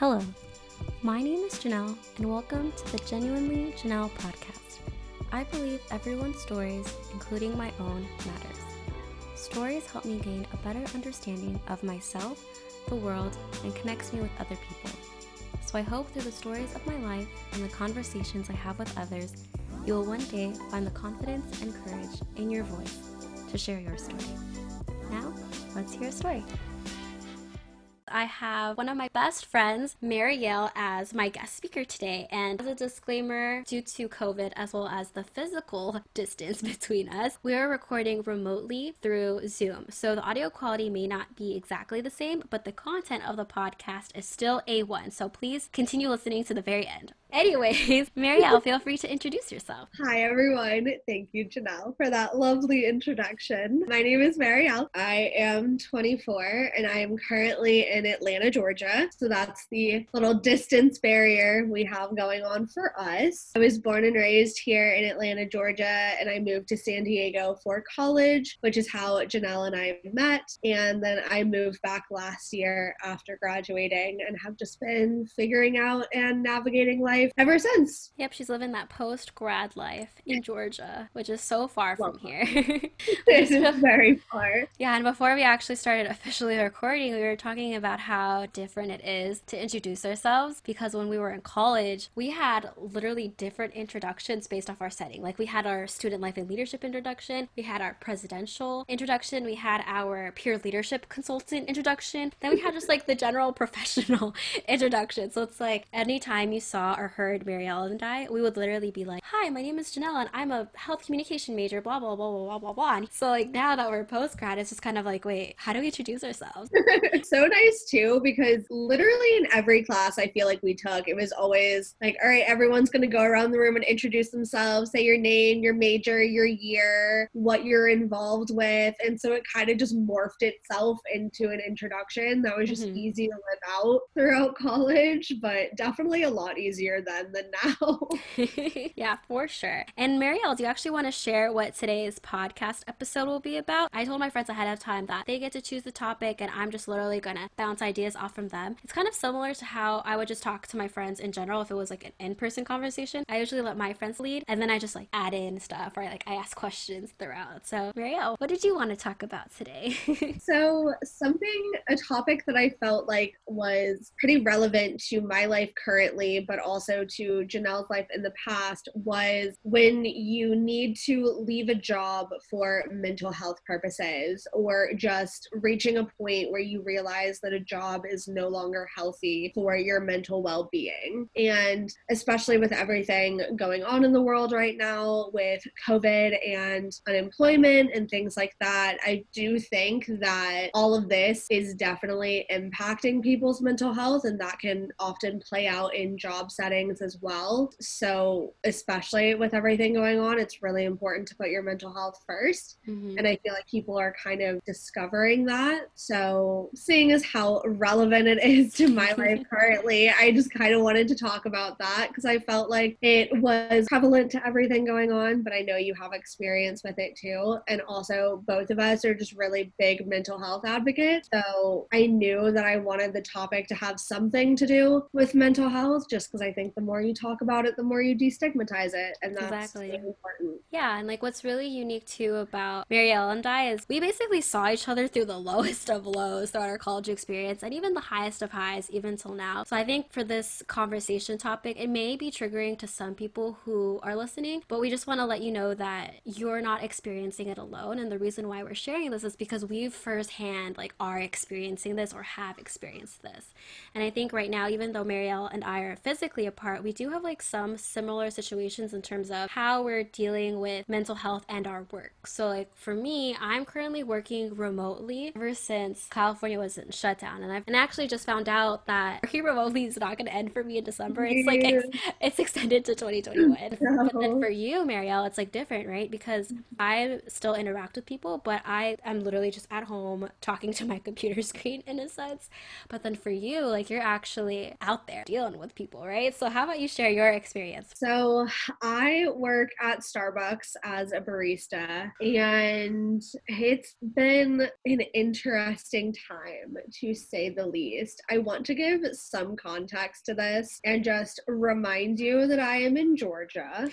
Hello, my name is Janelle, and welcome to the Genuinely Janelle podcast. I believe everyone's stories, including my own, matters. Stories help me gain a better understanding of myself, the world, and connects me with other people. So I hope through the stories of my life and the conversations I have with others, you will one day find the confidence and courage in your voice to share your story. Now, let's hear a story. I have one of my best friends, Marielle, as my guest speaker today. And as a disclaimer, due to COVID as well as the physical distance between us, we are recording remotely through Zoom. So the audio quality may not be exactly the same, but the content of the podcast is still A1. So please continue listening to the very end. Anyways, Marielle, feel free to introduce yourself. Hi, everyone. Thank you, Janelle, for that lovely introduction. My name is Marielle. I am 24 and I am currently in Atlanta, Georgia. So that's the little distance barrier we have going on for us. I was born and raised here in Atlanta, Georgia, and I moved to San Diego for college, which is how Janelle and I met. And then I moved back last year after graduating and have just been figuring out and navigating life life ever since. Yep, she's living that post grad life in Georgia, which is so far from here. this is very far. Yeah, and before we actually started officially recording, we were talking about how different it is to introduce ourselves because when we were in college, we had literally different introductions based off our setting. Like we had our student life and leadership introduction, we had our presidential introduction, we had our peer leadership consultant introduction, then we had just like the general professional introduction. So it's like anytime you saw or heard Marielle and I, we would literally be like, Hi, my name is Janelle and I'm a health communication major, blah, blah, blah, blah, blah, blah, blah. so, like, now that we're post grad, it's just kind of like, wait, how do we introduce ourselves? so nice, too, because literally in every class I feel like we took, it was always like, all right, everyone's going to go around the room and introduce themselves, say your name, your major, your year, what you're involved with. And so it kind of just morphed itself into an introduction that was just mm-hmm. easy to live out throughout college, but definitely a lot easier then than now. yeah, for sure. And Marielle, do you actually want to share what today's podcast episode will be about? I told my friends ahead of time that they get to choose the topic and I'm just literally going to bounce ideas off from them. It's kind of similar to how I would just talk to my friends in general if it was like an in-person conversation. I usually let my friends lead and then I just like add in stuff or like I ask questions throughout. So, Marielle, what did you want to talk about today? so, something a topic that I felt like was pretty relevant to my life currently, but also also to Janelle's life in the past was when you need to leave a job for mental health purposes or just reaching a point where you realize that a job is no longer healthy for your mental well being. And especially with everything going on in the world right now with COVID and unemployment and things like that, I do think that all of this is definitely impacting people's mental health and that can often play out in job settings things as well. So, especially with everything going on, it's really important to put your mental health 1st mm-hmm. And I feel like people are kind of discovering that. So, seeing as how relevant it is to my life currently, I just kind of wanted to talk about that because I felt like it was prevalent to everything going on, but I know you have experience with it too. And also, both of us are just really big mental health advocates. So, I knew that I wanted the topic to have something to do with mental health just because I think think the more you talk about it, the more you destigmatize it. And that's exactly. really important. Yeah. And like what's really unique too about Marielle and I is we basically saw each other through the lowest of lows throughout our college experience and even the highest of highs, even till now. So I think for this conversation topic, it may be triggering to some people who are listening, but we just want to let you know that you're not experiencing it alone. And the reason why we're sharing this is because we've firsthand like are experiencing this or have experienced this. And I think right now, even though Marielle and I are physically apart, part, we do have like some similar situations in terms of how we're dealing with mental health and our work. So, like for me, I'm currently working remotely ever since California was in shutdown, and I've and actually just found out that working remotely is not going to end for me in December. It's like ex- it's extended to 2021. No. But then for you, Marielle, it's like different, right? Because I still interact with people, but I am literally just at home talking to my computer screen in a sense. But then for you, like you're actually out there dealing with people, right? So, how about you share your experience? So, I work at Starbucks as a barista, and it's been an interesting time to say the least. I want to give some context to this and just remind you that I am in Georgia.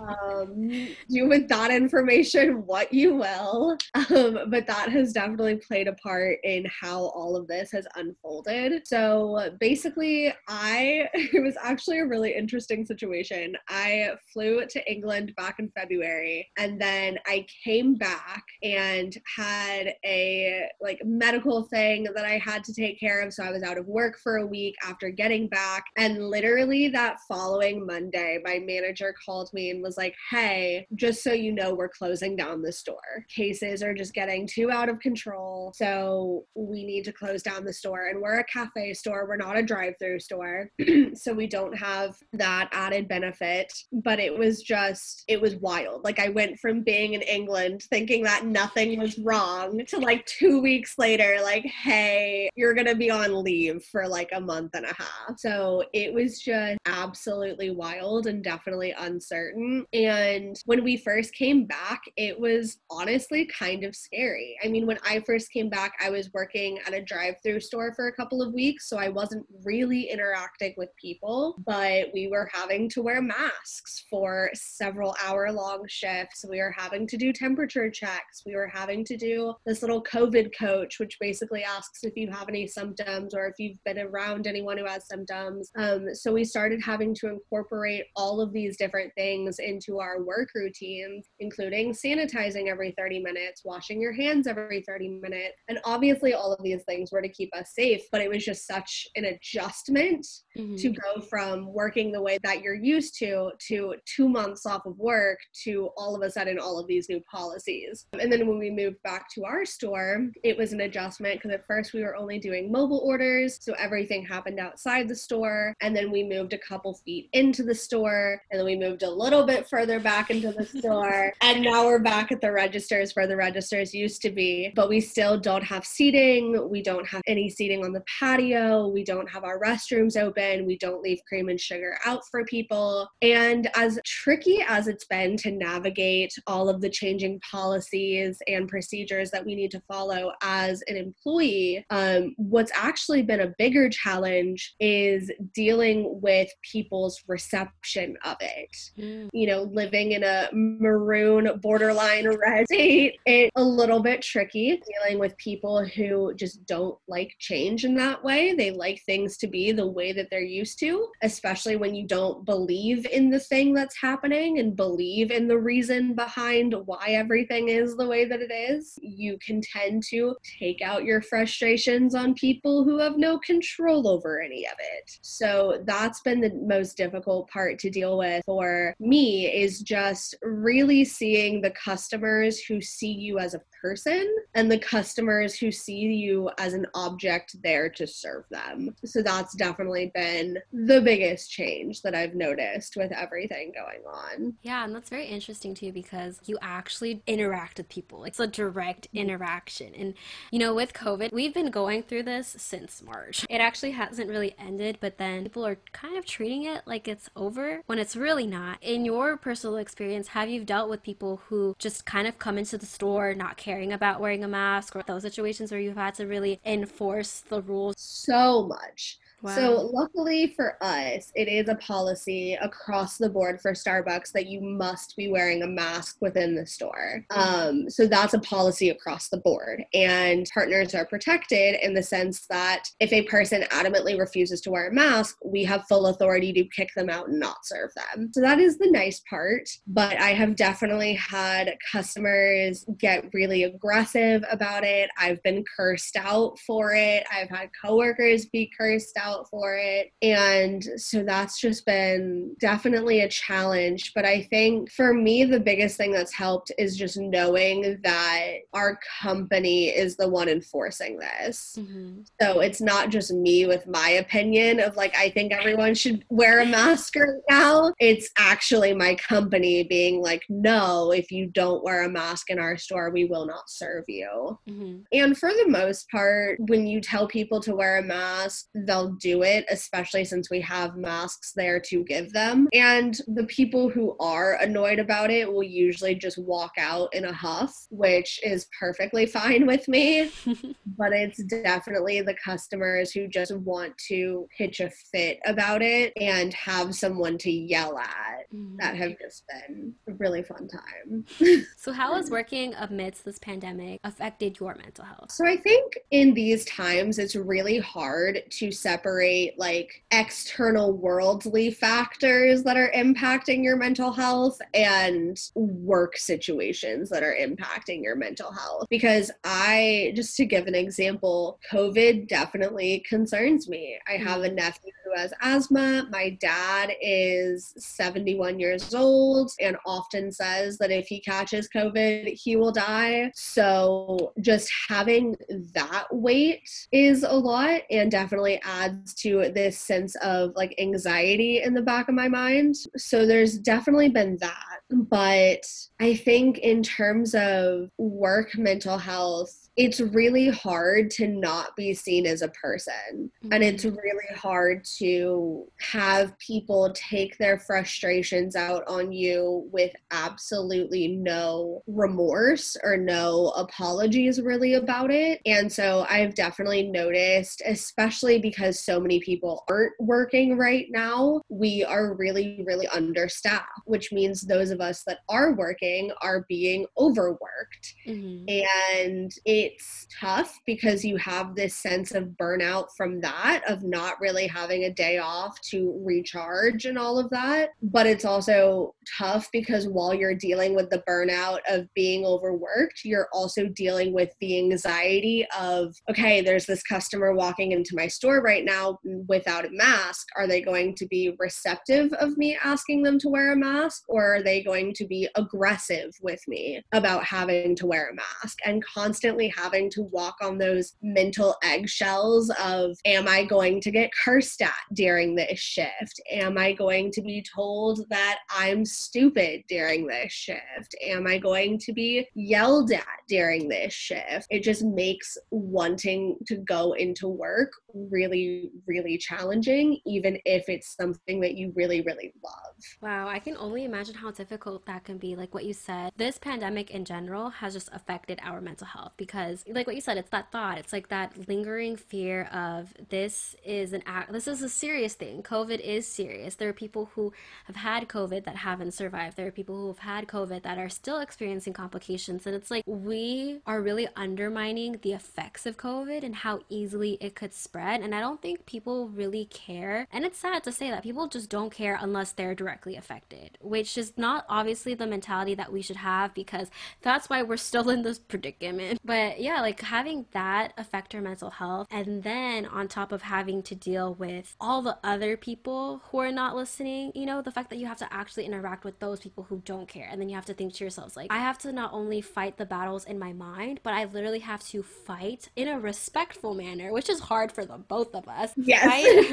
um, do with that information what you will, um, but that has definitely played a part in how all of this has unfolded. So, basically, I was actually a really interesting situation. I flew to England back in February and then I came back and had a like medical thing that I had to take care of. So I was out of work for a week after getting back. And literally that following Monday, my manager called me and was like, Hey, just so you know, we're closing down the store. Cases are just getting too out of control. So we need to close down the store. And we're a cafe store, we're not a drive through store. so we don't have that added benefit. But it was just, it was wild. Like I went from being in England thinking that nothing was wrong to like two weeks later, like, hey, you're going to be on leave for like a month and a half. So it was just absolutely wild and definitely uncertain. And when we first came back, it was honestly kind of scary. I mean, when I first came back, I was working at a drive through store for a couple of weeks. So I wasn't really interacting with people, but we were having to wear masks for several hour long shifts. We were having to do temperature checks. We were having to do this little COVID coach, which basically asks if you have any symptoms or if you've been around anyone who has symptoms. Um, so we started having to incorporate all of these different things into our work routines, including sanitizing every 30 minutes, washing your hands every 30 minutes. And obviously, all of these things were to keep us safe, but it was just such an adjustment mm-hmm. to go from working the way that you're used to to two months off of work to all of a sudden all of these new policies. And then when we moved back to our store, it was an adjustment because at first we were only doing mobile orders, so everything happened outside the store. And then we moved a couple feet into the store, and then we moved a little bit further back into the store. and now we're back at the registers where the registers used to be, but we still don't have seating. We don't have any seating on the patio. We don't have our restrooms open. We don't leave cream and sugar out for people. And as tricky as it's been to navigate all of the changing policies and procedures that we need to follow as an employee, um, what's actually been a bigger challenge is dealing with people's reception of it. Mm. You know, living in a maroon borderline red state, it's a little bit tricky dealing with people who just don't like change in that way. They like things to be the way that they're used to, especially when you don't believe in the thing that's happening and believe in the reason behind why everything is the way that it is. You can tend to take out your frustrations on people who have no control over any of it. So that's been the most difficult part to deal with for me is just really seeing the customers who see you as a person and the customers who see you as an object there to serve them. So that's definitely been the biggest change that I've noticed with everything going on. Yeah, and that's very interesting too because you actually interact with people. It's a direct mm-hmm. interaction. And you know, with COVID, we've been going through this since March. It actually hasn't really ended, but then people are kind of treating it like it's over when it's really not. In your personal experience, have you dealt with people who just kind of come into the store not caring about wearing a mask or those situations where you've had to really enforce the rules? So much. Wow. So, luckily for us, it is a policy across the board for Starbucks that you must be wearing a mask within the store. Um, so, that's a policy across the board. And partners are protected in the sense that if a person adamantly refuses to wear a mask, we have full authority to kick them out and not serve them. So, that is the nice part. But I have definitely had customers get really aggressive about it. I've been cursed out for it. I've had coworkers be cursed out out for it. And so that's just been definitely a challenge. But I think for me, the biggest thing that's helped is just knowing that our company is the one enforcing this. Mm-hmm. So it's not just me with my opinion of like, I think everyone should wear a mask right now. It's actually my company being like, no, if you don't wear a mask in our store, we will not serve you. Mm-hmm. And for the most part, when you tell people to wear a mask, they'll do it, especially since we have masks there to give them. And the people who are annoyed about it will usually just walk out in a huff, which is perfectly fine with me. but it's definitely the customers who just want to pitch a fit about it and have someone to yell at mm-hmm. that have just been a really fun time. so, how has working amidst this pandemic affected your mental health? So, I think in these times, it's really hard to separate like external worldly factors that are impacting your mental health and work situations that are impacting your mental health. Because I, just to give an example, COVID definitely concerns me. I have a mm. nephew who has asthma. My dad is 71 years old and often says that if he catches COVID, he will die. So just having that weight is a lot and definitely adds to this sense of like anxiety in the back of my mind. So there's definitely been that. But I think in terms of work mental health, it's really hard to not be seen as a person. Mm-hmm. And it's mm-hmm. really hard to have people take their frustrations out on you with absolutely no remorse or no apologies, really, about it. And so I've definitely noticed, especially because so many people aren't working right now, we are really, really understaffed, which means those of us that are working are being overworked. Mm-hmm. And it it's tough because you have this sense of burnout from that, of not really having a day off to recharge and all of that. But it's also tough because while you're dealing with the burnout of being overworked, you're also dealing with the anxiety of, okay, there's this customer walking into my store right now without a mask. Are they going to be receptive of me asking them to wear a mask or are they going to be aggressive with me about having to wear a mask and constantly having to walk on those mental eggshells of, am I going to get cursed at during this shift? Am I going to be told that I'm stupid during this shift? Am I going to be yelled at during this shift? It just makes wanting to go into work really, really challenging, even if it's something that you really, really love. Wow, I can only imagine how difficult that can be. Like what you said, this pandemic in general has just affected our mental health because, like what you said, it's that thought. It's like that lingering fear of this is an act, this is a serious thing. COVID is serious. There are people who have had COVID that haven't survived. There are people who have had COVID that are still experiencing complications. And it's like we are really undermining the effects of COVID and how easily it could spread. And I don't think people really care. And it's sad to say that people just don't care unless they're directly affected, which is not obviously the mentality that we should have because that's why we're still in this predicament. But yeah, like having that affect our mental health, and then on top of having to deal with all the other people who are not listening, you know, the fact that you have to actually interact with those people who don't care. And then you have to think to yourselves, like, I have to not only fight the battles in my mind, but I literally have to fight in a respectful manner, which is hard for the both of us. Yes.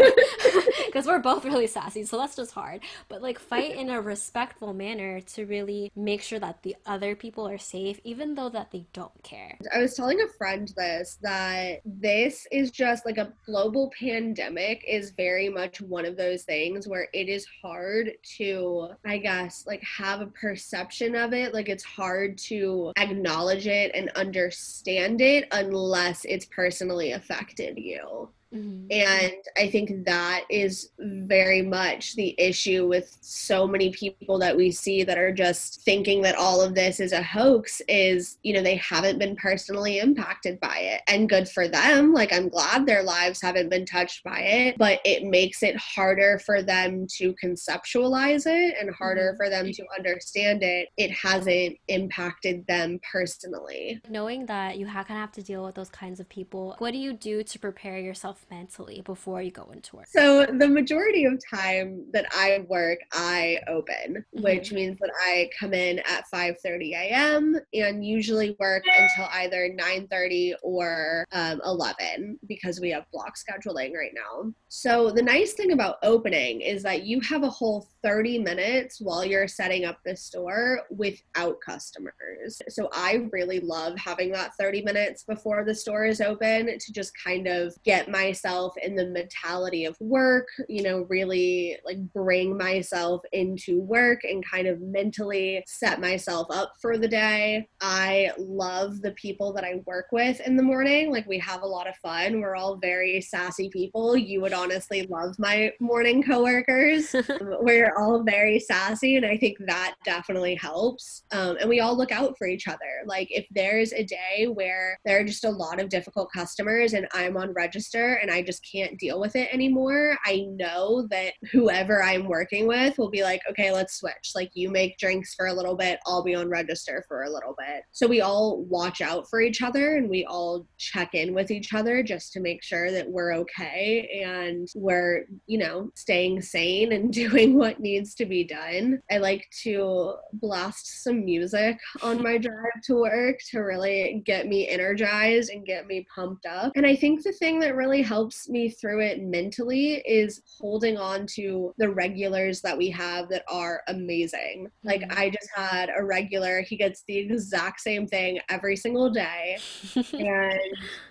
Because we're both really sassy, so that's just hard. But like, fight in a respectful manner to really make sure that the other people are safe, even though that they don't care. I was telling a friend this that this is just like a global pandemic is very much one of those things where it is hard to, I guess, like have a perception of it. Like it's hard to acknowledge it and understand it unless it's personally affected you. Mm-hmm. And I think that is very much the issue with so many people that we see that are just thinking that all of this is a hoax is, you know, they haven't been personally impacted by it. And good for them. Like, I'm glad their lives haven't been touched by it, but it makes it harder for them to conceptualize it and harder mm-hmm. for them to understand it. It hasn't impacted them personally. Knowing that you kind of have to deal with those kinds of people, what do you do to prepare yourself mentally before you go into work? So the majority of time that I work, I open, mm-hmm. which means that I come in at 5:30 a.m. and usually work until either 9:30 or um, 11 because we have block scheduling right now. So the nice thing about opening is that you have a whole 30 minutes while you're setting up the store without customers. So I really love having that 30 minutes before the store is open to just kind of get my myself in the mentality of work, you know, really like bring myself into work and kind of mentally set myself up for the day. I love the people that I work with in the morning. Like we have a lot of fun. We're all very sassy people. You would honestly love my morning coworkers. We're all very sassy and I think that definitely helps. Um, and we all look out for each other. Like if there's a day where there are just a lot of difficult customers and I'm on register and I just can't deal with it anymore, I know that whoever I'm working with will be like, okay, let's switch. Like you make drinks for a little bit, I'll be on register for a little bit. So we all watch out for each other and we all check in with each other just to make sure that we're okay and we're, you know, staying sane and doing what needs to be done. I like to blast some music on my drive to work to really get me energized and get me pumped up. And I think the thing that really helps me through it mentally is holding on to the regulars that we have that are amazing. Like Mhm. I just had a regular, he gets the exact same thing every single day. and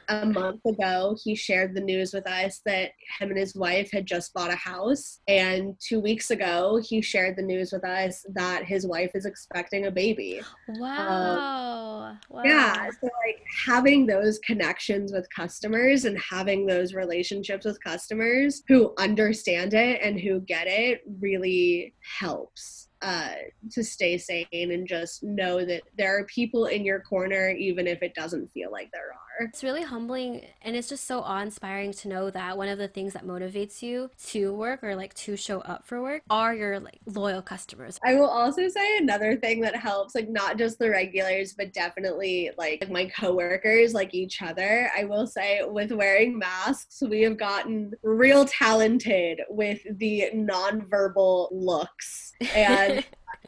a month ago, he shared the news with us that him and his wife had just bought a house. And two weeks ago, he shared the news with us that his wife is expecting a baby. wow. wow. Yeah. So, like, having those connections with customers and having those relationships with customers who understand it and who get it really helps. Uh, to stay sane and just know that there are people in your corner, even if it doesn't feel like there are. It's really humbling and it's just so awe inspiring to know that one of the things that motivates you to work or like to show up for work are your like loyal customers. I will also say another thing that helps, like not just the regulars, but definitely like my coworkers, like each other. I will say with wearing masks, we have gotten real talented with the nonverbal looks and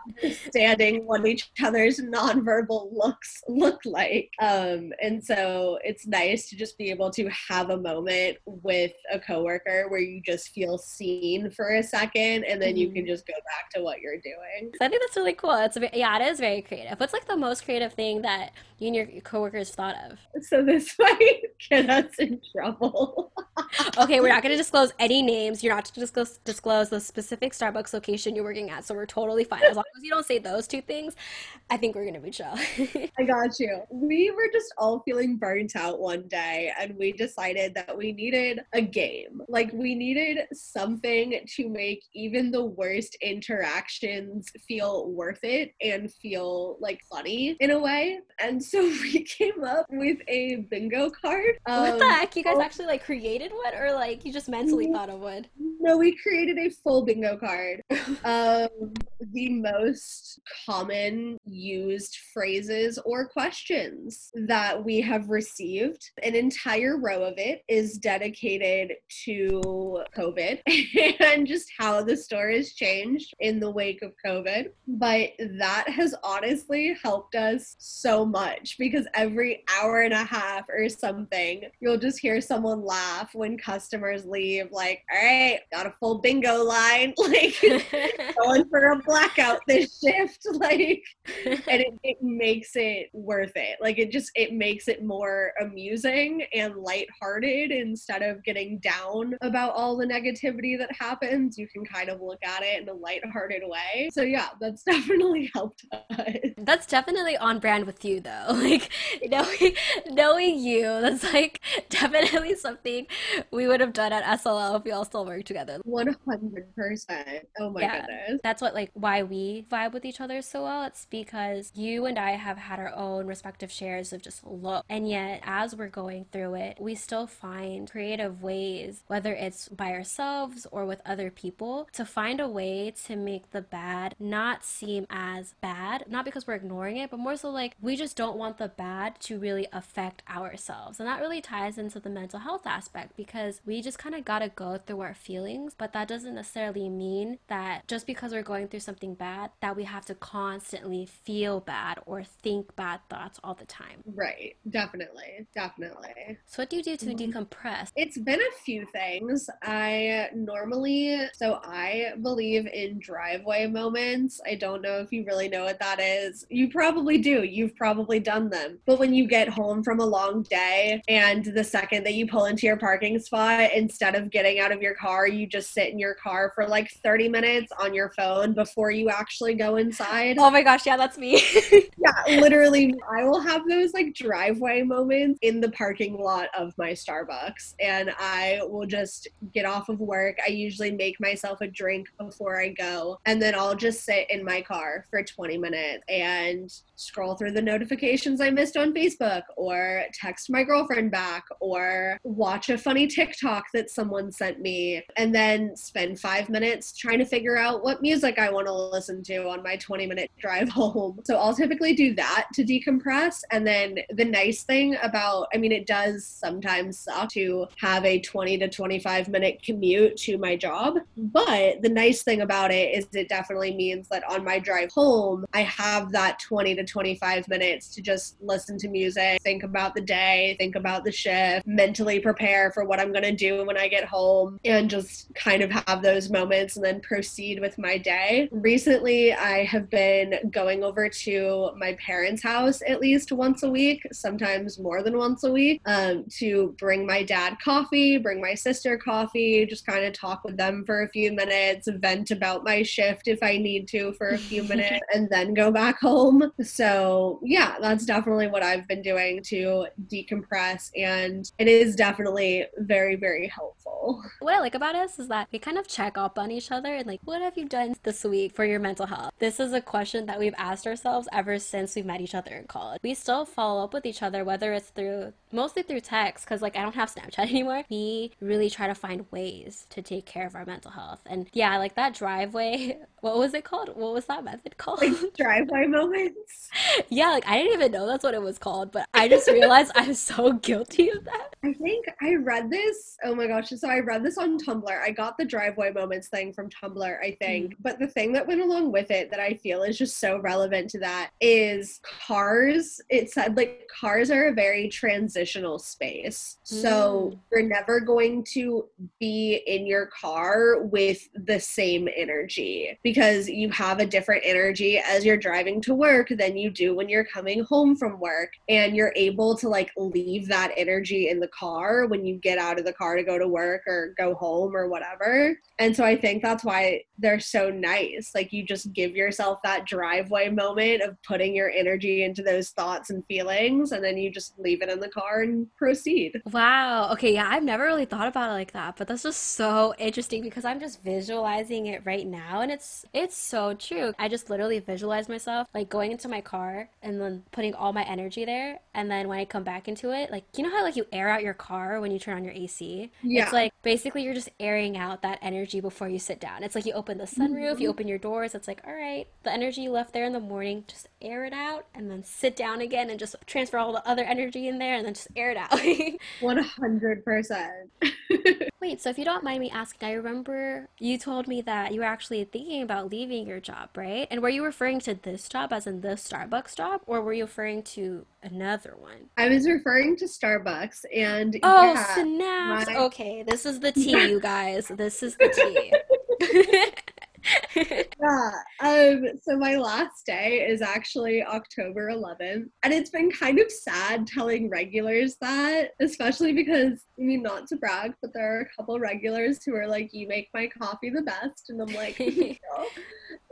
understanding what each other's nonverbal looks look like. Um, and so it's nice to just be able to have a moment with a coworker where you just feel seen for a second and then you can just go back to what you're doing. So I think that's really cool. It's yeah, it is very creative. What's like the most creative thing that you and your coworkers thought of? So this might get us in trouble. Okay, we're not going to disclose any names. You're not to disclose disclose the specific Starbucks location you're working at, so we're totally fine. As long as you don't say those two things, I think we're going to be chill. I got you. We were just all feeling burnt out one day and we decided that we needed a game. Like we needed something to make even the worst interactions feel worth it and feel like funny in a way. And so we came up with a bingo card. what the Um, heck? You guys oh- actually like created or like you just mentally thought of one? No, we created a full bingo card. um, the most common used phrases or questions that we have received. An entire row of it is dedicated to COVID and just how the store has changed in the wake of COVID. But that has honestly helped us so much because every hour and a half or something, you'll just hear someone laugh when customers leave, like, all right, got a full bingo line. Like, going for a blackout this shift like and it, it makes it worth it like it just it makes it more amusing and lighthearted instead of getting down about all the negativity that happens you can kind of look at it in a lighthearted way so yeah that's definitely helped us That's definitely on brand with you, though. Like knowing knowing you, that's like definitely something we would have done at SLL if we all still worked together. 100% oh my Yeah. goodness That's what like why we vibe with each other so well. It's because you and I have had our own respective shares of just look. And yet as we're going through it, we still find creative ways, whether it's by ourselves or with other people, to find a way to make the bad not seem as bad. Not because we're ignoring it, but more so like we just don't want the bad to really affect ourselves. And that really ties into the mental health aspect because we just kind of got to go through our feelings, but that doesn't necessarily mean that just because we're going through something bad that we have to constantly feel bad or think bad thoughts all the time. Right. Definitely. Definitely. So, what do you do to Mhm. decompress? It's been a few things. I normally, so I believe in driveway moments. I don't know if you really know what that is. You probably do. You've probably done them. But when you get home from a long day and the second that you pull into your parking spot, instead of getting out of your car, you just sit in your car for like 30 minutes on your phone before you actually go inside. Oh my gosh, yeah, that's me. Yeah, literally, I will have those like driveway moments in the parking lot of my Starbucks, and I will just get off of work. I usually make myself a drink before I go, and then I'll just sit in my car for 20 minutes and scroll through the notifications I missed on Facebook, or text my girlfriend back, or watch a funny TikTok that someone sent me, and then spend five minutes trying to figure out what music I want to listen to on my 20 minute drive home. So I'll typically do that to decompress. And then the nice thing about, I mean, it does sometimes suck to have a 20 to 25 minute commute to my job. But the nice thing about it is it definitely means that on my drive home, I have that 20 to 25 minutes to just listen to music, think about the day, think about the shift, mentally prepare for what I'm going to do when I get home, and just kind of have those moments and then proceed with my day. Recently, I have been going over to my parents' house at least once a week, sometimes more than once a week, um, to bring my dad coffee, bring my sister coffee, just kind of talk with them for a few minutes, vent about my shift if I need to for a few minutes, and then go back home. So, yeah, that's definitely what I've been doing to decompress, and it is definitely very, very helpful. What I like about us is that we kind of check up on each other and like, what have you done this week for your mental health? This is a question that we've asked ourselves ever since we met each other in college. We still follow up with each other, whether it's through mostly through text, because like I don't have Snapchat anymore. We really try to find ways to take care of our mental health. And yeah, like that driveway, what was it called? What was that method called? Like driveway moments. yeah, like I didn't even know that's what it was called, but I just realized I'm so guilty of that. I think I read this. Oh my gosh. So I read this on Tumblr. I got the driveway moments thing from Tumblr, I think. Mm-hmm. But the thing that went along with it that I feel is just so relevant to that is cars. It said like cars are a very space. So Mm. you're never going to be in your car with the same energy because you have a different energy as you're driving to work than you do when you're coming home from work. And you're able to like leave that energy in the car when you get out of the car to go to work or go home or whatever. And so I think that's why they're so nice. Like you just give yourself that driveway moment of putting your energy into those thoughts and feelings, and then you just leave it in the car and proceed. Wow. Okay, yeah, I've never really thought about it like that, but that's just so interesting because I'm just visualizing it right now and it's it's so true. I just literally visualize myself like going into my car and then putting all my energy there and then when I come back into it, like you know how like you air out your car when you turn on your AC? Yeah. It's like basically you're just airing out that energy before you sit down. It's like you open the sunroof, you mm-hmm. open your doors, it's like, all right, the energy you left there in the morning, just air it out and then sit down again and just transfer all the other energy in there and then just air it out. 100%. Wait, so if you don't mind me asking, I remember you told me that you were actually thinking about leaving your job, right? And were you referring to this job as in the Starbucks job, or were you referring to another one? I was referring to Starbucks and Oh, yeah, snaps. my- Okay, this is the tea, you guys. This is the tea. yeah. Um, so my last day is actually October 11th, and it's been kind of sad telling regulars that, especially because I mean, not to brag, but there are a couple regulars who are like, "You make my coffee the best," and I'm like, "No."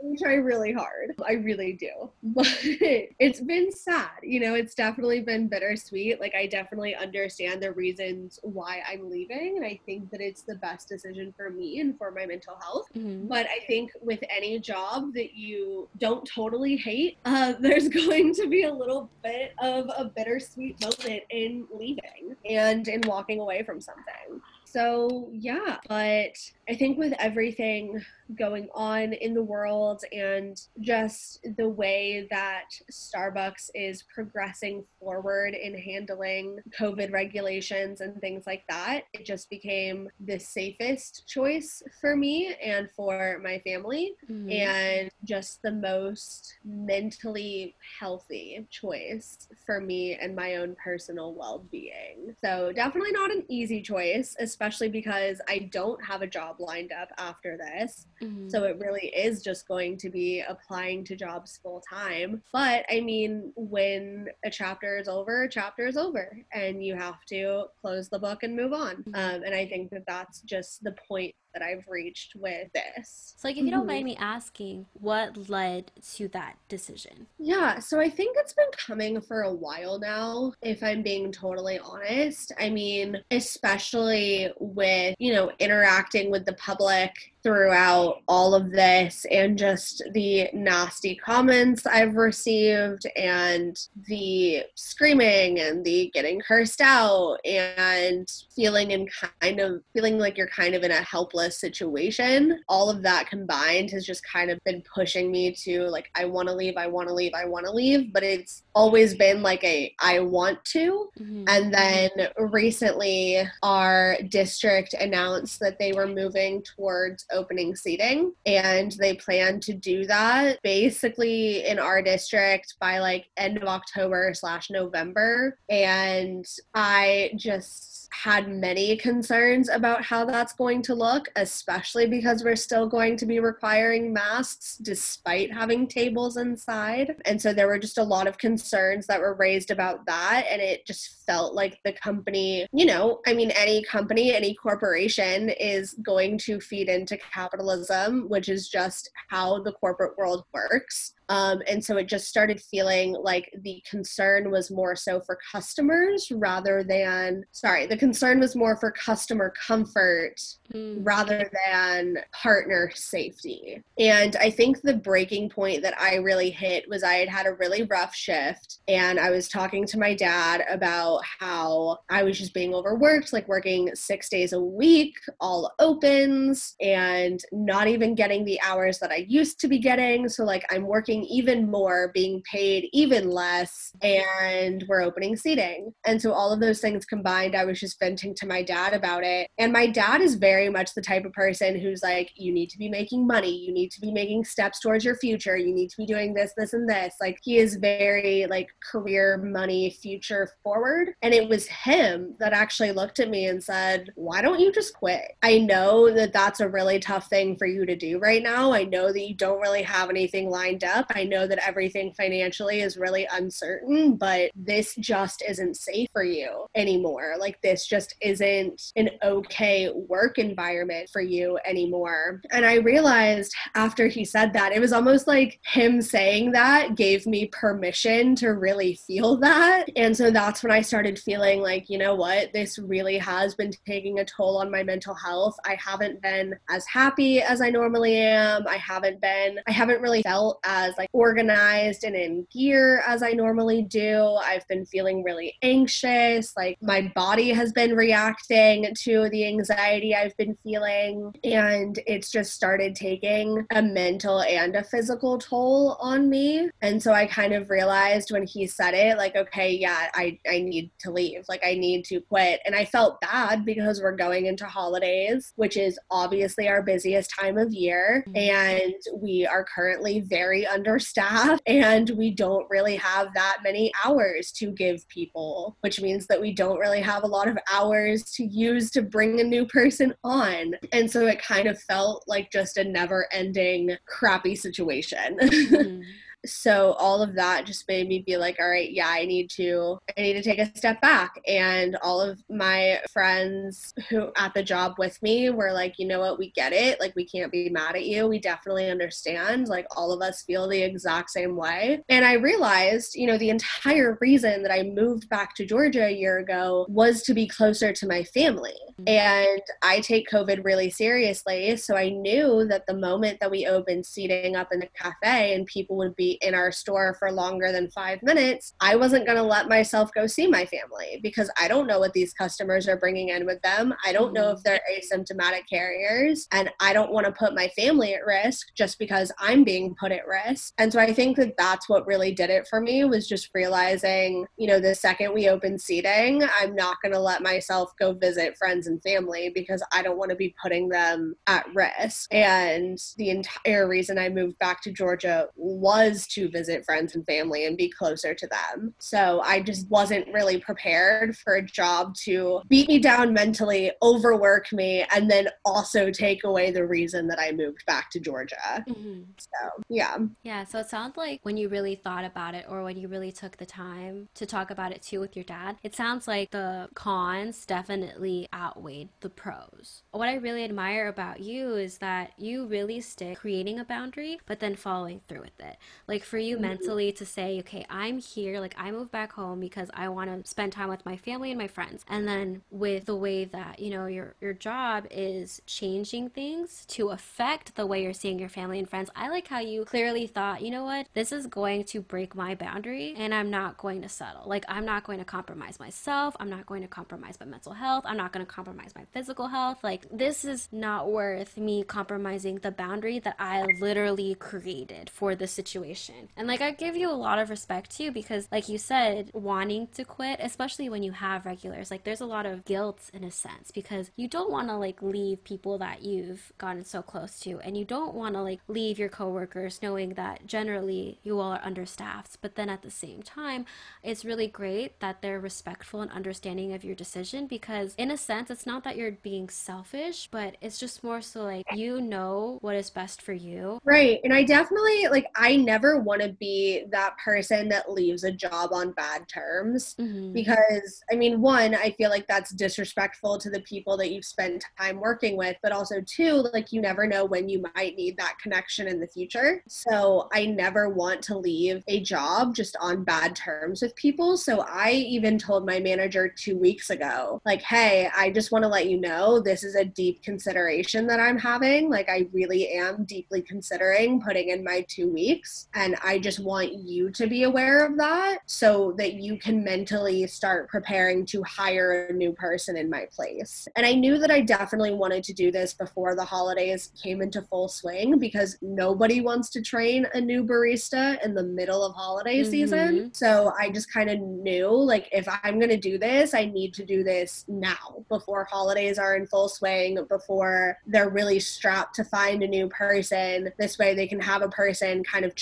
I try really hard. I really do. But it's been sad. You know, it's definitely been bittersweet. Like, I definitely understand the reasons why I'm leaving. And I think that it's the best decision for me and for my mental health. Mhm. But I think with any job that you don't totally hate, uh, there's going to be a little bit of a bittersweet moment in leaving and in walking away from something. So, yeah, but I think with everything going on in the world and just the way that Starbucks is progressing forward in handling COVID regulations and things like that, it just became the safest choice for me and for my family, mm-hmm. and just the most mentally healthy choice for me and my own personal well being. So, definitely not an easy choice, especially because I don't have a job lined up after this. Mm-hmm. So it really is just going to be applying to jobs full time. But I mean, when a chapter is over, a chapter is over, and you have to close the book and move on. Mm-hmm. Um, and I think that that's just the point that I've reached with this. So, like, if you don't mind mm-hmm. me asking, what led to that decision? Yeah, so I think it's been coming for a while now, if I'm being totally honest. I mean, especially with, you know, interacting with the public throughout all of this and just the nasty comments I've received and the screaming and the getting cursed out and feeling in kind of feeling like you're kind of in a helpless situation. All of that combined has just kind of been pushing me to like I want to leave, I want to leave, I want to leave, but it's always been like a I want to. Mm-hmm. And then recently our district announced that they were moving towards opening seating and they plan to do that basically in our district by like end of october slash november. And i just had many concerns about how that's going to look, especially because we're still going to be requiring masks despite having tables inside. And so there were just a lot of concerns that were raised about that. And it just felt like the company, you know, I mean, any company, any corporation is going to feed into capitalism, which is just how the corporate world works. Um, and so it just started feeling like the concern was more so for customers rather than, sorry, the concern was more for customer comfort mm. rather than partner safety. And I think the breaking point that I really hit was I had had a really rough shift and I was talking to my dad about how I was just being overworked, like working six days a week, all opens, and not even getting the hours that I used to be getting. So, like, I'm working working even more, being paid even less, and we're opening seating. And so all of those things combined, I was just venting to my dad about it. And my dad is very much the type of person who's like, you need to be making money, you need to be making steps towards your future, you need to be doing this, this, and this. Like he is very like career, money, future forward. And it was him that actually looked at me and said, why don't you just quit? I know that that's a really tough thing for you to do right now. I know that you don't really have anything lined up up. I know that everything financially is really uncertain, but this just isn't safe for you anymore. Like, this just isn't an okay work environment for you anymore. And I realized after he said that, it was almost like him saying that gave me permission to really feel that. And so that's when I started feeling like, you know what, this really has been taking a toll on my mental health. I haven't been as happy as I normally am. I haven't been, I haven't really felt as like organized and in gear as I normally do. I've been feeling really anxious. Like my body has been reacting to the anxiety I've been feeling. And it's just started taking a mental and a physical toll on me. And so I kind of realized when he said it, like, okay, yeah, I, I need to leave. Like, I need to quit. And I felt bad because we're going into holidays, which is obviously our busiest time of year. Mm-hmm. And we are currently very understaffed and we don't really have that many hours to give people, which means that we don't really have a lot of hours to use to bring a new person on. And so it kind of felt like just a never ending crappy situation. Mm-hmm so all of that just made me be like all right yeah i need to i need to take a step back. And all of my friends who at the job with me were like you know what? We get it. Like we can't be mad at you. We definitely understand. Like all of us feel the exact same way. And i realized you know the entire reason that i moved back to georgia a year ago was to be closer to my family. Mm-hmm. and i take covid really seriously. So i knew that the moment that we opened seating up in the cafe and people would be be in our store for longer than five minutes, I wasn't going to let myself go see my family because I don't know what these customers are bringing in with them. I don't know if mm-hmm. they're asymptomatic carriers, and I don't want to put my family at risk just because I'm being put at risk. And so I think that that's what really did it for me was just realizing, you know, the second we open seating, I'm not going to let myself go visit friends and family because I don't want to be putting them at risk. And the entire reason I moved back to Georgia was to visit friends and family and be closer to them. So I just wasn't really prepared for a job to beat me down mentally, overwork me, and then also take away the reason that I moved back to Georgia. Mm-hmm. So, yeah. Yeah. So it sounds like when you really thought about it or when you really took the time to talk about it too with your dad, it sounds like the cons definitely outweighed the pros. What I really admire about you is that you really stick creating a boundary, but then following through with it. Like for you mm-hmm. mentally to say, okay, I'm here, like I moved back home because I want to spend time with my family and my friends. And then with the way that, you know, your your job is changing things to affect the way you're seeing your family and friends. I like how you clearly thought, you know what, this is going to break my boundary and I'm not going to settle. Like I'm not going to compromise myself. I'm not going to compromise my mental health. I'm not going to compromise my physical health. Like this is not worth me compromising the boundary that I literally created for the situation. And like I give you a lot of respect too because like you said, wanting to quit, especially when you have regulars, like there's a lot of guilt in a sense because you don't want to like leave people that you've gotten so close to and you don't want to like leave your coworkers knowing that generally you all are understaffed. But then at the same time, it's really great that they're respectful and understanding of your decision because in a sense it's not that you're being selfish, but it's just more so like you know what is best for you. Right. And I definitely like I never want to be that person that leaves a job on bad terms mm-hmm. because I mean one, I feel like that's disrespectful to the people that you've spent time working with, but also two, like you never know when you might need that connection in the future. So I never want to leave a job just on bad terms with people. So I even told my manager 2 weeks ago like, "Hey, I just want to let you know this is a deep consideration that I'm having. Like I really am deeply considering putting in my 2 weeks and I just want you to be aware of that so that you can mentally start preparing to hire a new person in my place." And I knew that I definitely wanted to do this before the holidays came into full swing because nobody wants to train a new barista in the middle of holiday mm-hmm. season. So I just kind of knew like if I'm going to do this, I need to do this now before holidays are in full swing, before they're really strapped to find a new person. This way they can have a person kind of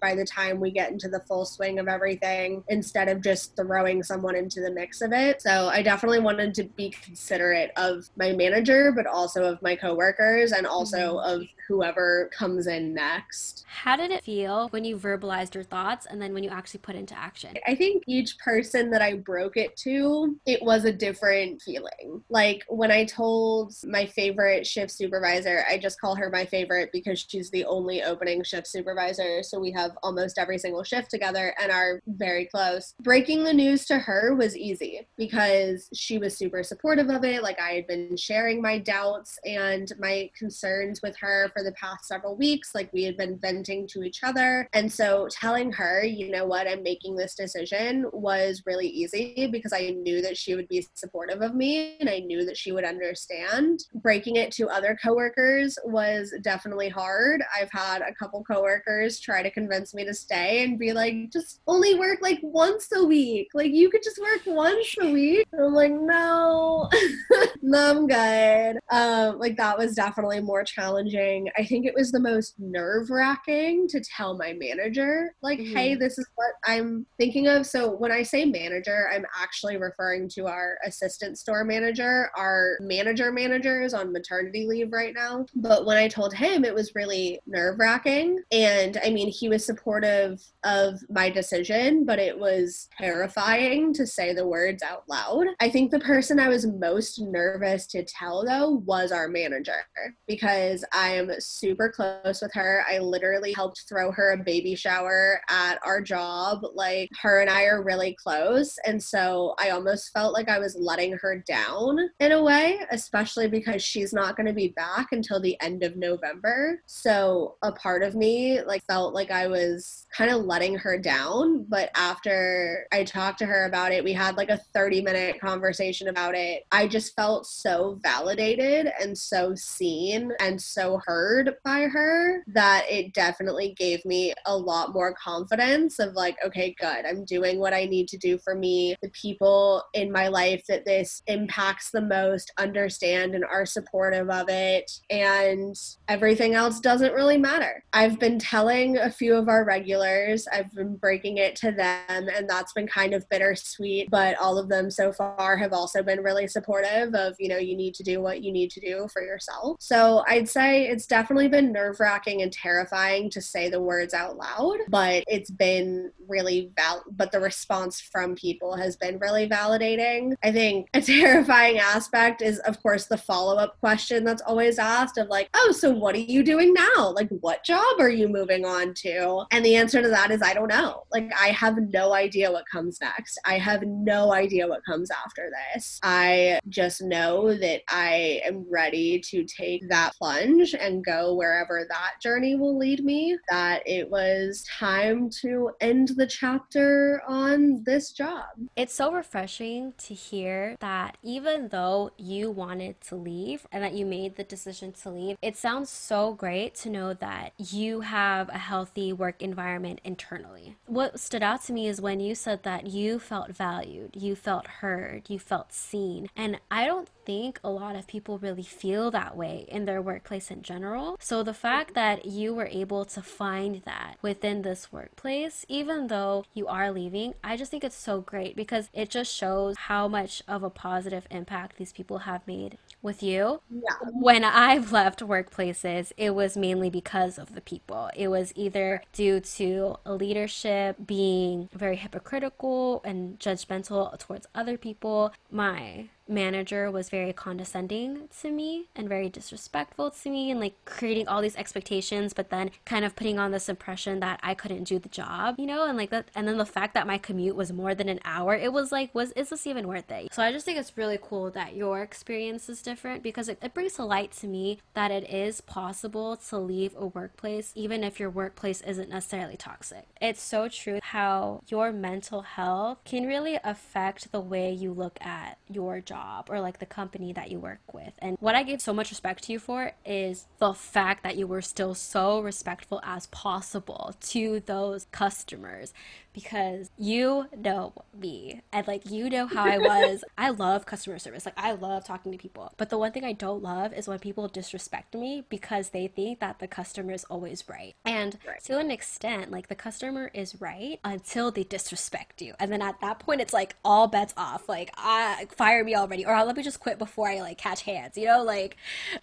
by the time we get into the full swing of everything instead of just throwing someone into the mix of it. So I definitely wanted to be considerate of my manager, but also of my coworkers and also mm-hmm. of whoever comes in next. How did it feel when you verbalized your thoughts and then when you actually put into action? I think each person that I broke it to, it was a different feeling. Like when I told my favorite shift supervisor, I just call her my favorite because she's the only opening shift supervisor. So we have almost every single shift together and are very close. Breaking the news to her was easy because she was super supportive of it. Like I had been sharing my doubts and my concerns with her for the past several weeks. Like we had been venting to each other. And so telling her, you know what, I'm making this decision was really easy because I knew that she would be supportive of me and I knew that she would understand. Breaking it to other coworkers was definitely hard. I've had a couple coworkers try to convince me to stay and be like, just only work like once a week. Like you could just work once a week. And I'm like, no, no, I'm good. Um, like that was definitely more challenging I think it was the most nerve wracking to tell my manager, like, mm-hmm. hey, this is what I'm thinking of. So when I say manager, I'm actually referring to our assistant store manager. Our manager manager is on maternity leave right now. But when I told him, it was really nerve wracking. And I mean, he was supportive of my decision, but it was terrifying to say the words out loud. I think the person I was most nervous to tell, though, was our manager because I am super close with her. I literally helped throw her a baby shower at our job. Like, her and I are really close. And so I almost felt like I was letting her down in a way, especially because she's not going to be back until the end of November. So a part of me, like, felt like I was kind of letting her down. But after I talked to her about it, we had like a 30 minute conversation about it. I just felt so validated and so seen and so heard by her that it definitely gave me a lot more confidence of like, okay, good. I'm doing what I need to do for me. The people in my life that this impacts the most understand and are supportive of it. And everything else doesn't really matter. I've been telling a few of our regulars, I've been breaking it to them, and that's been kind of bittersweet. But all of them so far have also been really supportive of, you know, you need to do what you need to do for yourself. So I'd say it's definitely been nerve wracking and terrifying to say the words out loud, but it's been really val but the response from people has been really validating. I think a terrifying aspect is of course the follow-up question that's always asked of like, "Oh, so what are you doing now? Like what job are you moving on to?" And the answer to that is I don't know. Like I have no idea what comes next. I have no idea what comes after this. I just know that I am ready to take that plunge and go wherever that journey will lead me. That it was time to end the chapter on this job. It's so refreshing to hear that even though you wanted to leave and that you made the decision to leave, it sounds so great to know that you have a healthy work environment internally. What stood out to me is when you said that you felt valued, you felt heard, you felt seen. And I don't think a lot of people really feel that way in their workplace in general. So the fact that you were able to find that within this workplace, even though you are leaving, I just think it's so great because it just shows how much of a positive impact these people have made with you. Yeah. When I've left workplaces, it was mainly because of the people. It was either due to leadership being very hypocritical and judgmental towards other people, my manager was very condescending to me and very disrespectful to me and like creating all these expectations but then kind of putting on this impression that I couldn't do the job you know? And like that and then the fact that my commute was more than an hour it was like was is this even worth it? So I just think it's really cool that your experience is different because it, it brings to light to me that it is possible to leave a workplace even if your workplace isn't necessarily toxic. It's so true how your mental health can really affect the way you look at your job job or like the company that you work with. And what I give so much respect to you for is the fact that you were still so respectful as possible to those customers because you know me and like you know how I was. I love customer service. Like I love talking to people. But the one thing I don't love is when people disrespect me because they think that the customer is always right. And right. to an extent, like the customer is right until they disrespect you. And then at that point it's like all bets off. Like I fire me already or let me just quit before I like catch hands. You know, like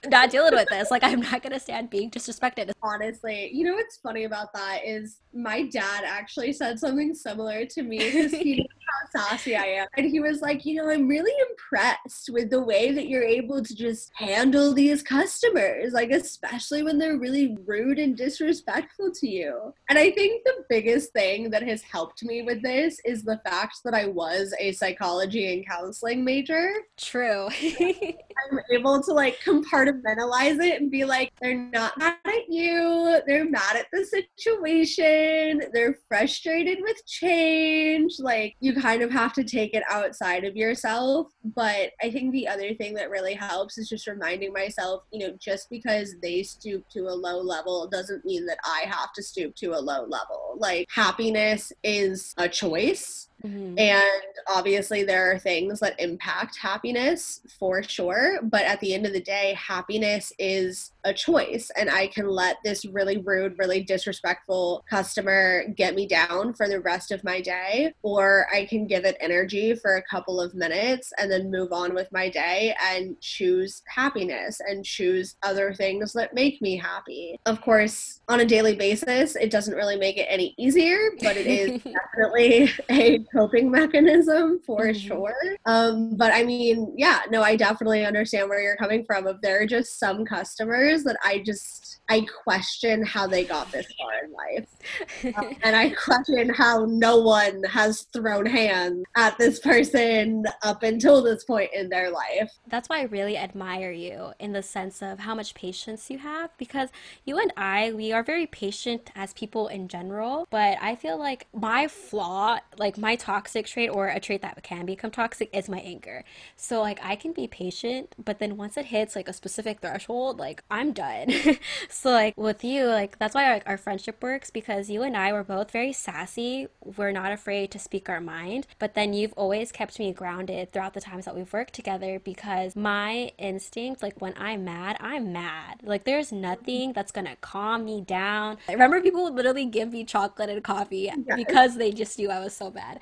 not dealing with this. Like I'm not gonna stand being disrespected. Honestly, you know what's funny about that is my dad actually said something similar to me because he knows how sassy I am. And he was like, you know, I'm really impressed with the way that you're able to just handle these customers, like, especially when they're really rude and disrespectful to you. And I think the biggest thing that has helped me with this is the fact that I was a psychology and counseling major. True. I'm able to like compartmentalize it and be like, they're not mad at you, they're mad at the situation, they're frustrated with change, like you kind of have to take it outside of yourself. But I think the other thing that really helps is just reminding myself, you know, just because they stoop to a low level doesn't mean that I have to stoop to a low level. Like happiness is a choice Mm-hmm. And obviously, there are things that impact happiness for sure. But at the end of the day, happiness is a choice. And I can let this really rude, really disrespectful customer get me down for the rest of my day, or I can give it energy for a couple of minutes and then move on with my day and choose happiness and choose other things that make me happy. Of course, on a daily basis, it doesn't really make it any easier, but it is definitely a coping mechanism for mm-hmm. sure. Um, but I mean, yeah, no, I definitely understand where you're coming from. If there are just some customers customers that I just I question how they got this far in life. Um, and I question how no one has thrown hands at this person up until this point in their life. That's why I really admire you in the sense of how much patience you have because you and I, we are very patient as people in general, but I feel like my flaw, like my toxic trait or a trait that can become toxic is my anger. So like I can be patient, but then once it hits like a specific threshold, like I'm done. so like with you, like that's why like, our friendship works because you and I were both very sassy. We're not afraid to speak our mind, but then you've always kept me grounded throughout the times that we've worked together because my instinct, like when I'm mad, I'm mad. Like there's nothing that's gonna calm me down. I remember people would literally give me chocolate and coffee yes. because they just knew I was so bad.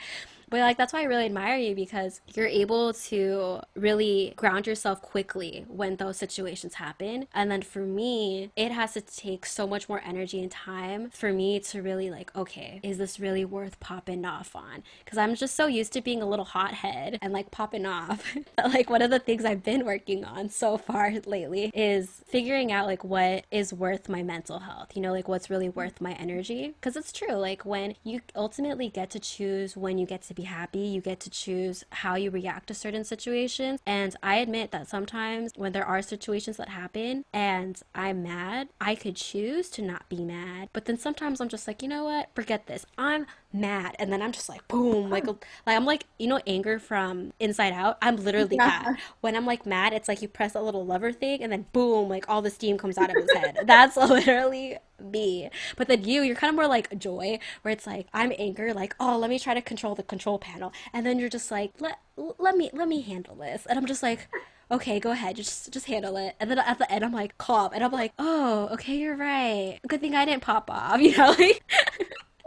But like that's why I really admire you because you're able to really ground yourself quickly when those situations happen. And then for me, it has to take so much more energy and time for me to really like, okay, is this really worth popping off on? Because I'm just so used to being a little hothead and like popping off. but, like one of the things I've been working on so far lately is figuring out like what is worth my mental health, you know, like what's really worth my energy. Because it's true, like when you ultimately get to choose when you get to be happy. You get to choose how you react to certain situations. And I admit that sometimes when there are situations that happen and I'm mad, I could choose to not be mad. But then sometimes I'm just like, you know what? Forget this. I'm mad. And then i'm just like boom like like i'm like you know anger from inside out? I'm literally yeah. that when i'm like mad it's like you press a little lever thing and then boom like all the steam comes out of his head. That's literally me. But then you you're kind of more like joy where it's like i'm anger like oh let me try to control the control panel. And then you're just like let let me let me handle this. And i'm just like okay, go ahead, just just handle it. And then at the end, I'm like, calm, and I'm like, oh, okay, you're right. Good thing I didn't pop off, you know.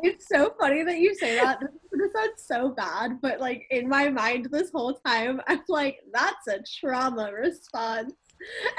It's so funny that you say that. This sounds so bad, but like in my mind this whole time, I'm like, that's a trauma response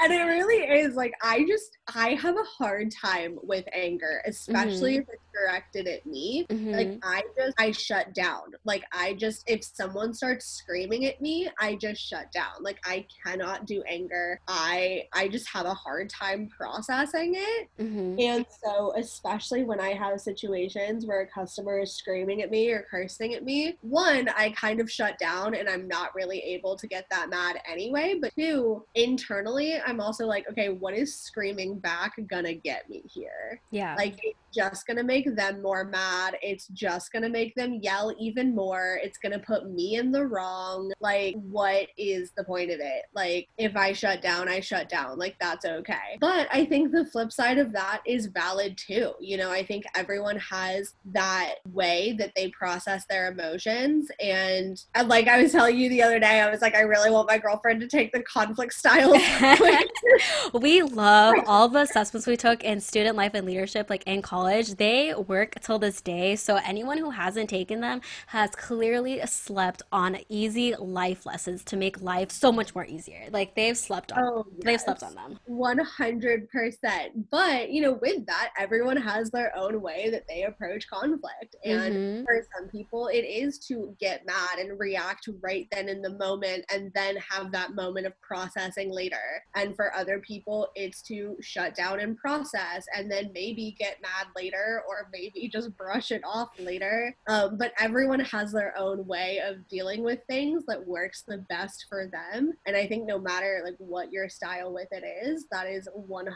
and it really is like I just I have a hard time with anger, especially mm-hmm. if it's directed at me. Mm-hmm. Like I just I shut down. Like I just if someone starts screaming at me, I just shut down. Like I cannot do anger. I I just have a hard time processing it. Mm-hmm. And so especially when I have situations where a customer is screaming at me or cursing at me, one, I kind of shut down and I'm not really able to get that mad anyway, but two, internally I'm also like, okay, what is screaming back gonna get me here? Yeah. Like just going to make them more mad. It's just going to make them yell even more. It's going to put me in the wrong. Like, what is the point of it? Like, if I shut down, I shut down. Like, that's okay. But I think the flip side of that is valid too. You know, I think everyone has that way that they process their emotions. And, and like I was telling you the other day, I was like, I really want my girlfriend to take the conflict styles. we love all the assessments we took in student life and leadership, like in college college, they work till this day. So anyone who hasn't taken them has clearly slept on easy life lessons to make life so much more easier. Like they've slept on oh, yes. they've slept on them. 100%. But, you know, with that, everyone has their own way that they approach conflict. And mm-hmm. for some people, it is to get mad and react right then in the moment and then have that moment of processing later. And for other people, it's to shut down and process and then maybe get mad later or maybe just brush it off later. Um, but everyone has their own way of dealing with things that works the best for them. And I think no matter like what your style with it is, that is 100%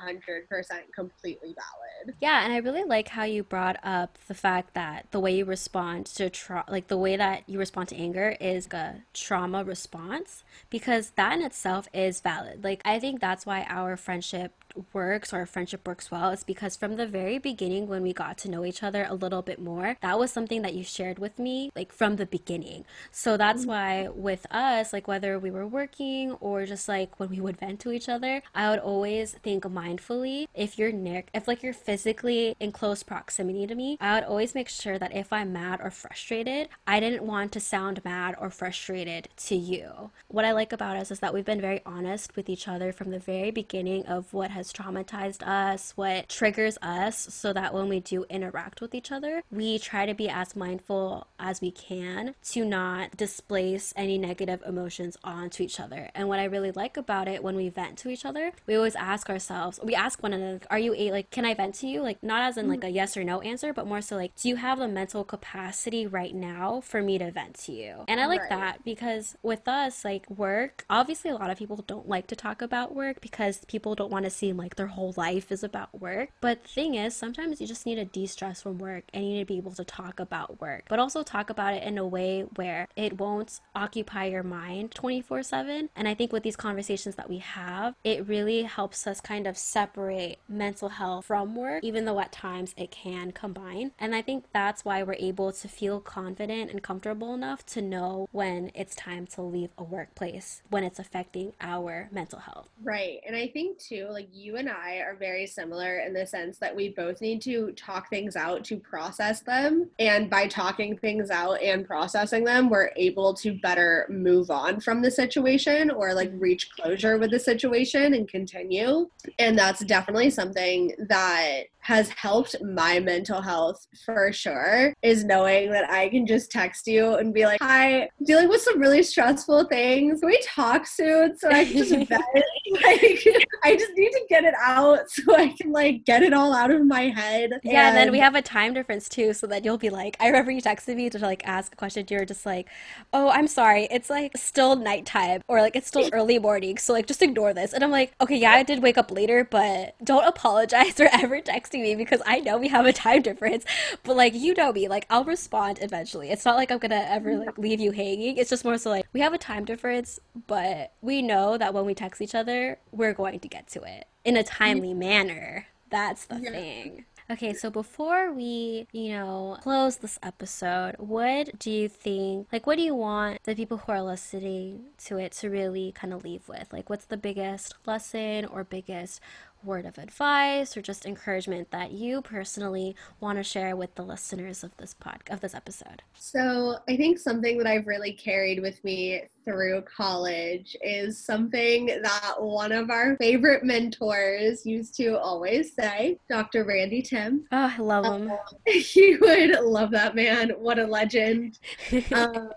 completely valid. Yeah, and I really like how you brought up the fact that the way you respond to tra- like the way that you respond to anger is a trauma response because that in itself is valid. Like I think that's why our friendship works or friendship works well is because from the very beginning when we got to know each other a little bit more that was something that you shared with me like from the beginning so that's mm-hmm. why with us like whether we were working or just like when we would vent to each other i would always think mindfully if you're near if like you're physically in close proximity to me i would always make sure that if i'm mad or frustrated i didn't want to sound mad or frustrated to you what i like about us is that we've been very honest with each other from the very beginning of what has traumatized us, what triggers us, so that when we do interact with each other, we try to be as mindful as we can to not displace any negative emotions onto each other. And what I really like about it when we vent to each other, we always ask ourselves, we ask one another, are you a like, can I vent to you? Like, not as in like a yes or no answer, but more so like, do you have the mental capacity right now for me to vent to you? And I like Right. that because with us, like work, obviously a lot of people don't like to talk about work because people don't want to seem like their whole life is about work. But the thing is, sometimes you just need to de stress from work and you need to be able to talk about work, but also talk about it in a way where it won't occupy your mind 24 7. And I think with these conversations that we have, it really helps us kind of separate mental health from work, even though at times it can combine. And I think that's why we're able to feel confident and comfortable enough to know when it's time to leave a workplace when it's affecting our mental health. Right. And I think too, like you and I are very similar in the sense that we both need to talk things out to process them. And by talking things out and processing them, we're able to better move on from the situation or like reach closure with the situation and continue. And that's definitely something that has helped my mental health for sure is knowing that I can just text you and be like, Hi, I'm dealing with some really stressful things. Can we talk soon so I can just vent? like I just need to get it out so I can like get it all out of my head. Yeah, and then we have a time difference too, so that you'll be like, I remember you texted me to like ask a question. You're just like, oh, I'm sorry, it's like still nighttime or like it's still early morning, so like just ignore this. And I'm like, okay, yeah, I did wake up later, but don't apologize for ever texting me because I know we have a time difference. But like, you know me, like I'll respond eventually. It's not like I'm gonna ever like leave you hanging. It's just more so like we have a time difference, but we know that when we text each other, we're going to get to it in a timely manner. That's the Yeah. thing. Okay, so before we, you know, close this episode, what do you think, like, what do you want the people who are listening to it to really kind of leave with? Like, what's the biggest lesson or biggest word of advice or just encouragement that you personally want to share with the listeners of this pod of this episode? So, I think something that I've really carried with me through college is something that one of our favorite mentors used to always say, Dr. Randy Tim. Oh, I love them. he would love that man. What a legend. um,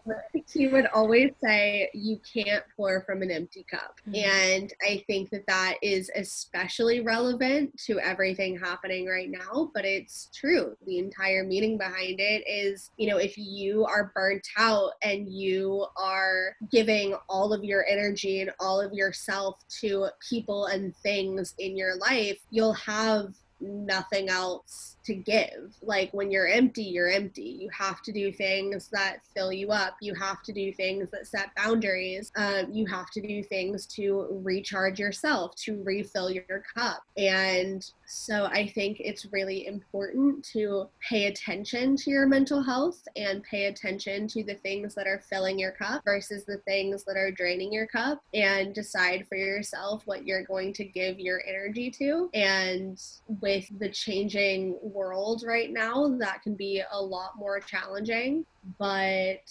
he would always say, You can't pour from an empty cup. Mhm. And I think that that is especially relevant to everything happening right now, but it's true. The entire meaning behind it is, you know, if you are burnt out and you are giving all of your energy and all of yourself to people and things in your life, you'll have nothing else to give. Like when you're empty, you're empty. You have to do things that fill you up. You have to do things that set boundaries. Um, you have to do things to recharge yourself, to refill your cup. And so I think it's really important to pay attention to your mental health and pay attention to the things that are filling your cup versus the things that are draining your cup and decide for yourself what you're going to give your energy to. And with the changing world right now, that can be a lot more challenging, but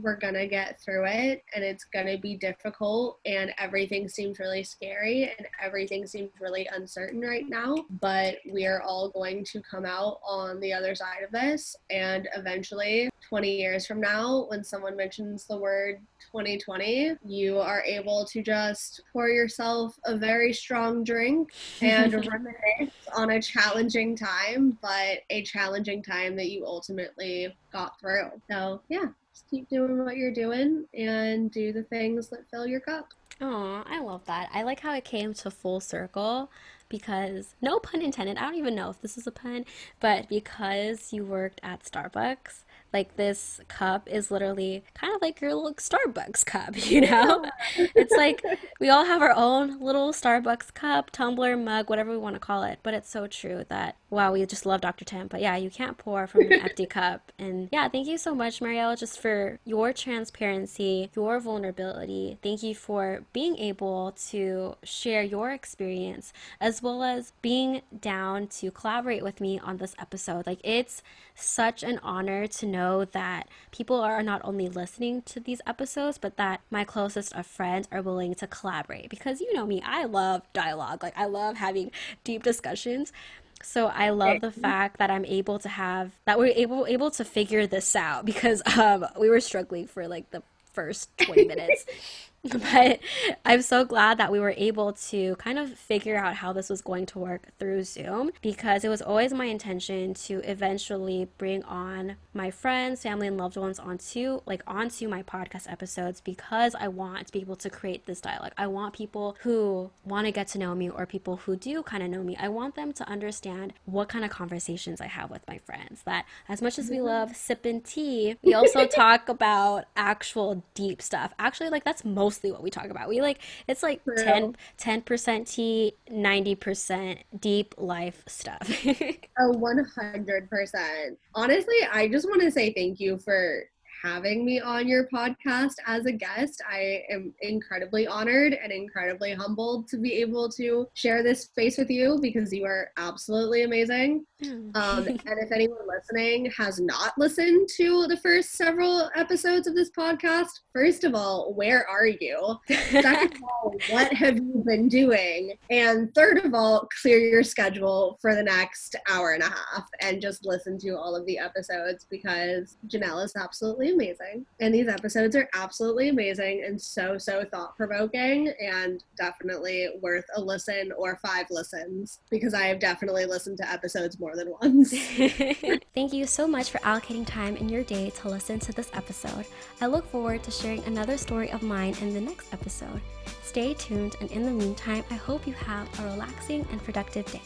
we're gonna get through it and it's gonna be difficult and everything seems really scary and everything seems really uncertain right now but we are all going to come out on the other side of this and eventually 20 years from now when someone mentions the word 2020 you are able to just pour yourself a very strong drink and reminisce on a challenging time but a challenging time that you ultimately got through so yeah just keep doing what you're doing and do the things that fill your cup. Oh, I love that. I like how it came to full circle because, no pun intended, I don't even know if this is a pun, but because you worked at Starbucks, like this cup is literally kind of like your little Starbucks cup, you know? It's like we all have our own little Starbucks cup, tumbler, mug, whatever we want to call it. But it's so true that, wow, we just love Dr. Tim. But yeah, you can't pour from an empty cup. And yeah, thank you so much, Marielle, just for your transparency, your vulnerability. Thank you for being able to share your experience as well as being down to collaborate with me on this episode. Like, it's such an honor to know know that people are not only listening to these episodes, but that my closest of friends are willing to collaborate. Because you know me, I love dialogue. Like, I love having deep discussions. So I love the fact that I'm able to have that we're able able to figure this out because um, we were struggling for like the first 20 minutes. but I'm so glad that we were able to kind of figure out how this was going to work through Zoom because it was always my intention to eventually bring on my friends, family, and loved ones onto like onto my podcast episodes because I want to be able to create this dialogue. I want people who want to get to know me or people who do kind of know me. I want them to understand what kind of conversations I have with my friends. That as much as we mm-hmm. love sipping tea, we also talk about actual deep stuff. Actually, like that's most mostly what we talk about. We like it's like True. 10 percent tea, ninety percent deep life stuff. oh, one hundred percent. Honestly, I just want to say thank you for having me on your podcast as a guest. I am incredibly honored and incredibly humbled to be able to share this space with you because you are absolutely amazing. Hmm. Um, and if anyone listening has not listened to the first several episodes of this podcast, first of all, where are you? Second of all, what have you been doing? And third of all, clear your schedule for the next hour and a half and just listen to all of the episodes because Janelle is absolutely amazing. And these episodes are absolutely amazing and so, so thought provoking and definitely worth a listen or five listens because I have definitely listened to episodes more than once. Thank you so much for allocating time in your day to listen to this episode. I look forward to sharing another story of mine in the next episode. Stay tuned, and in the meantime, I hope you have a relaxing and productive day.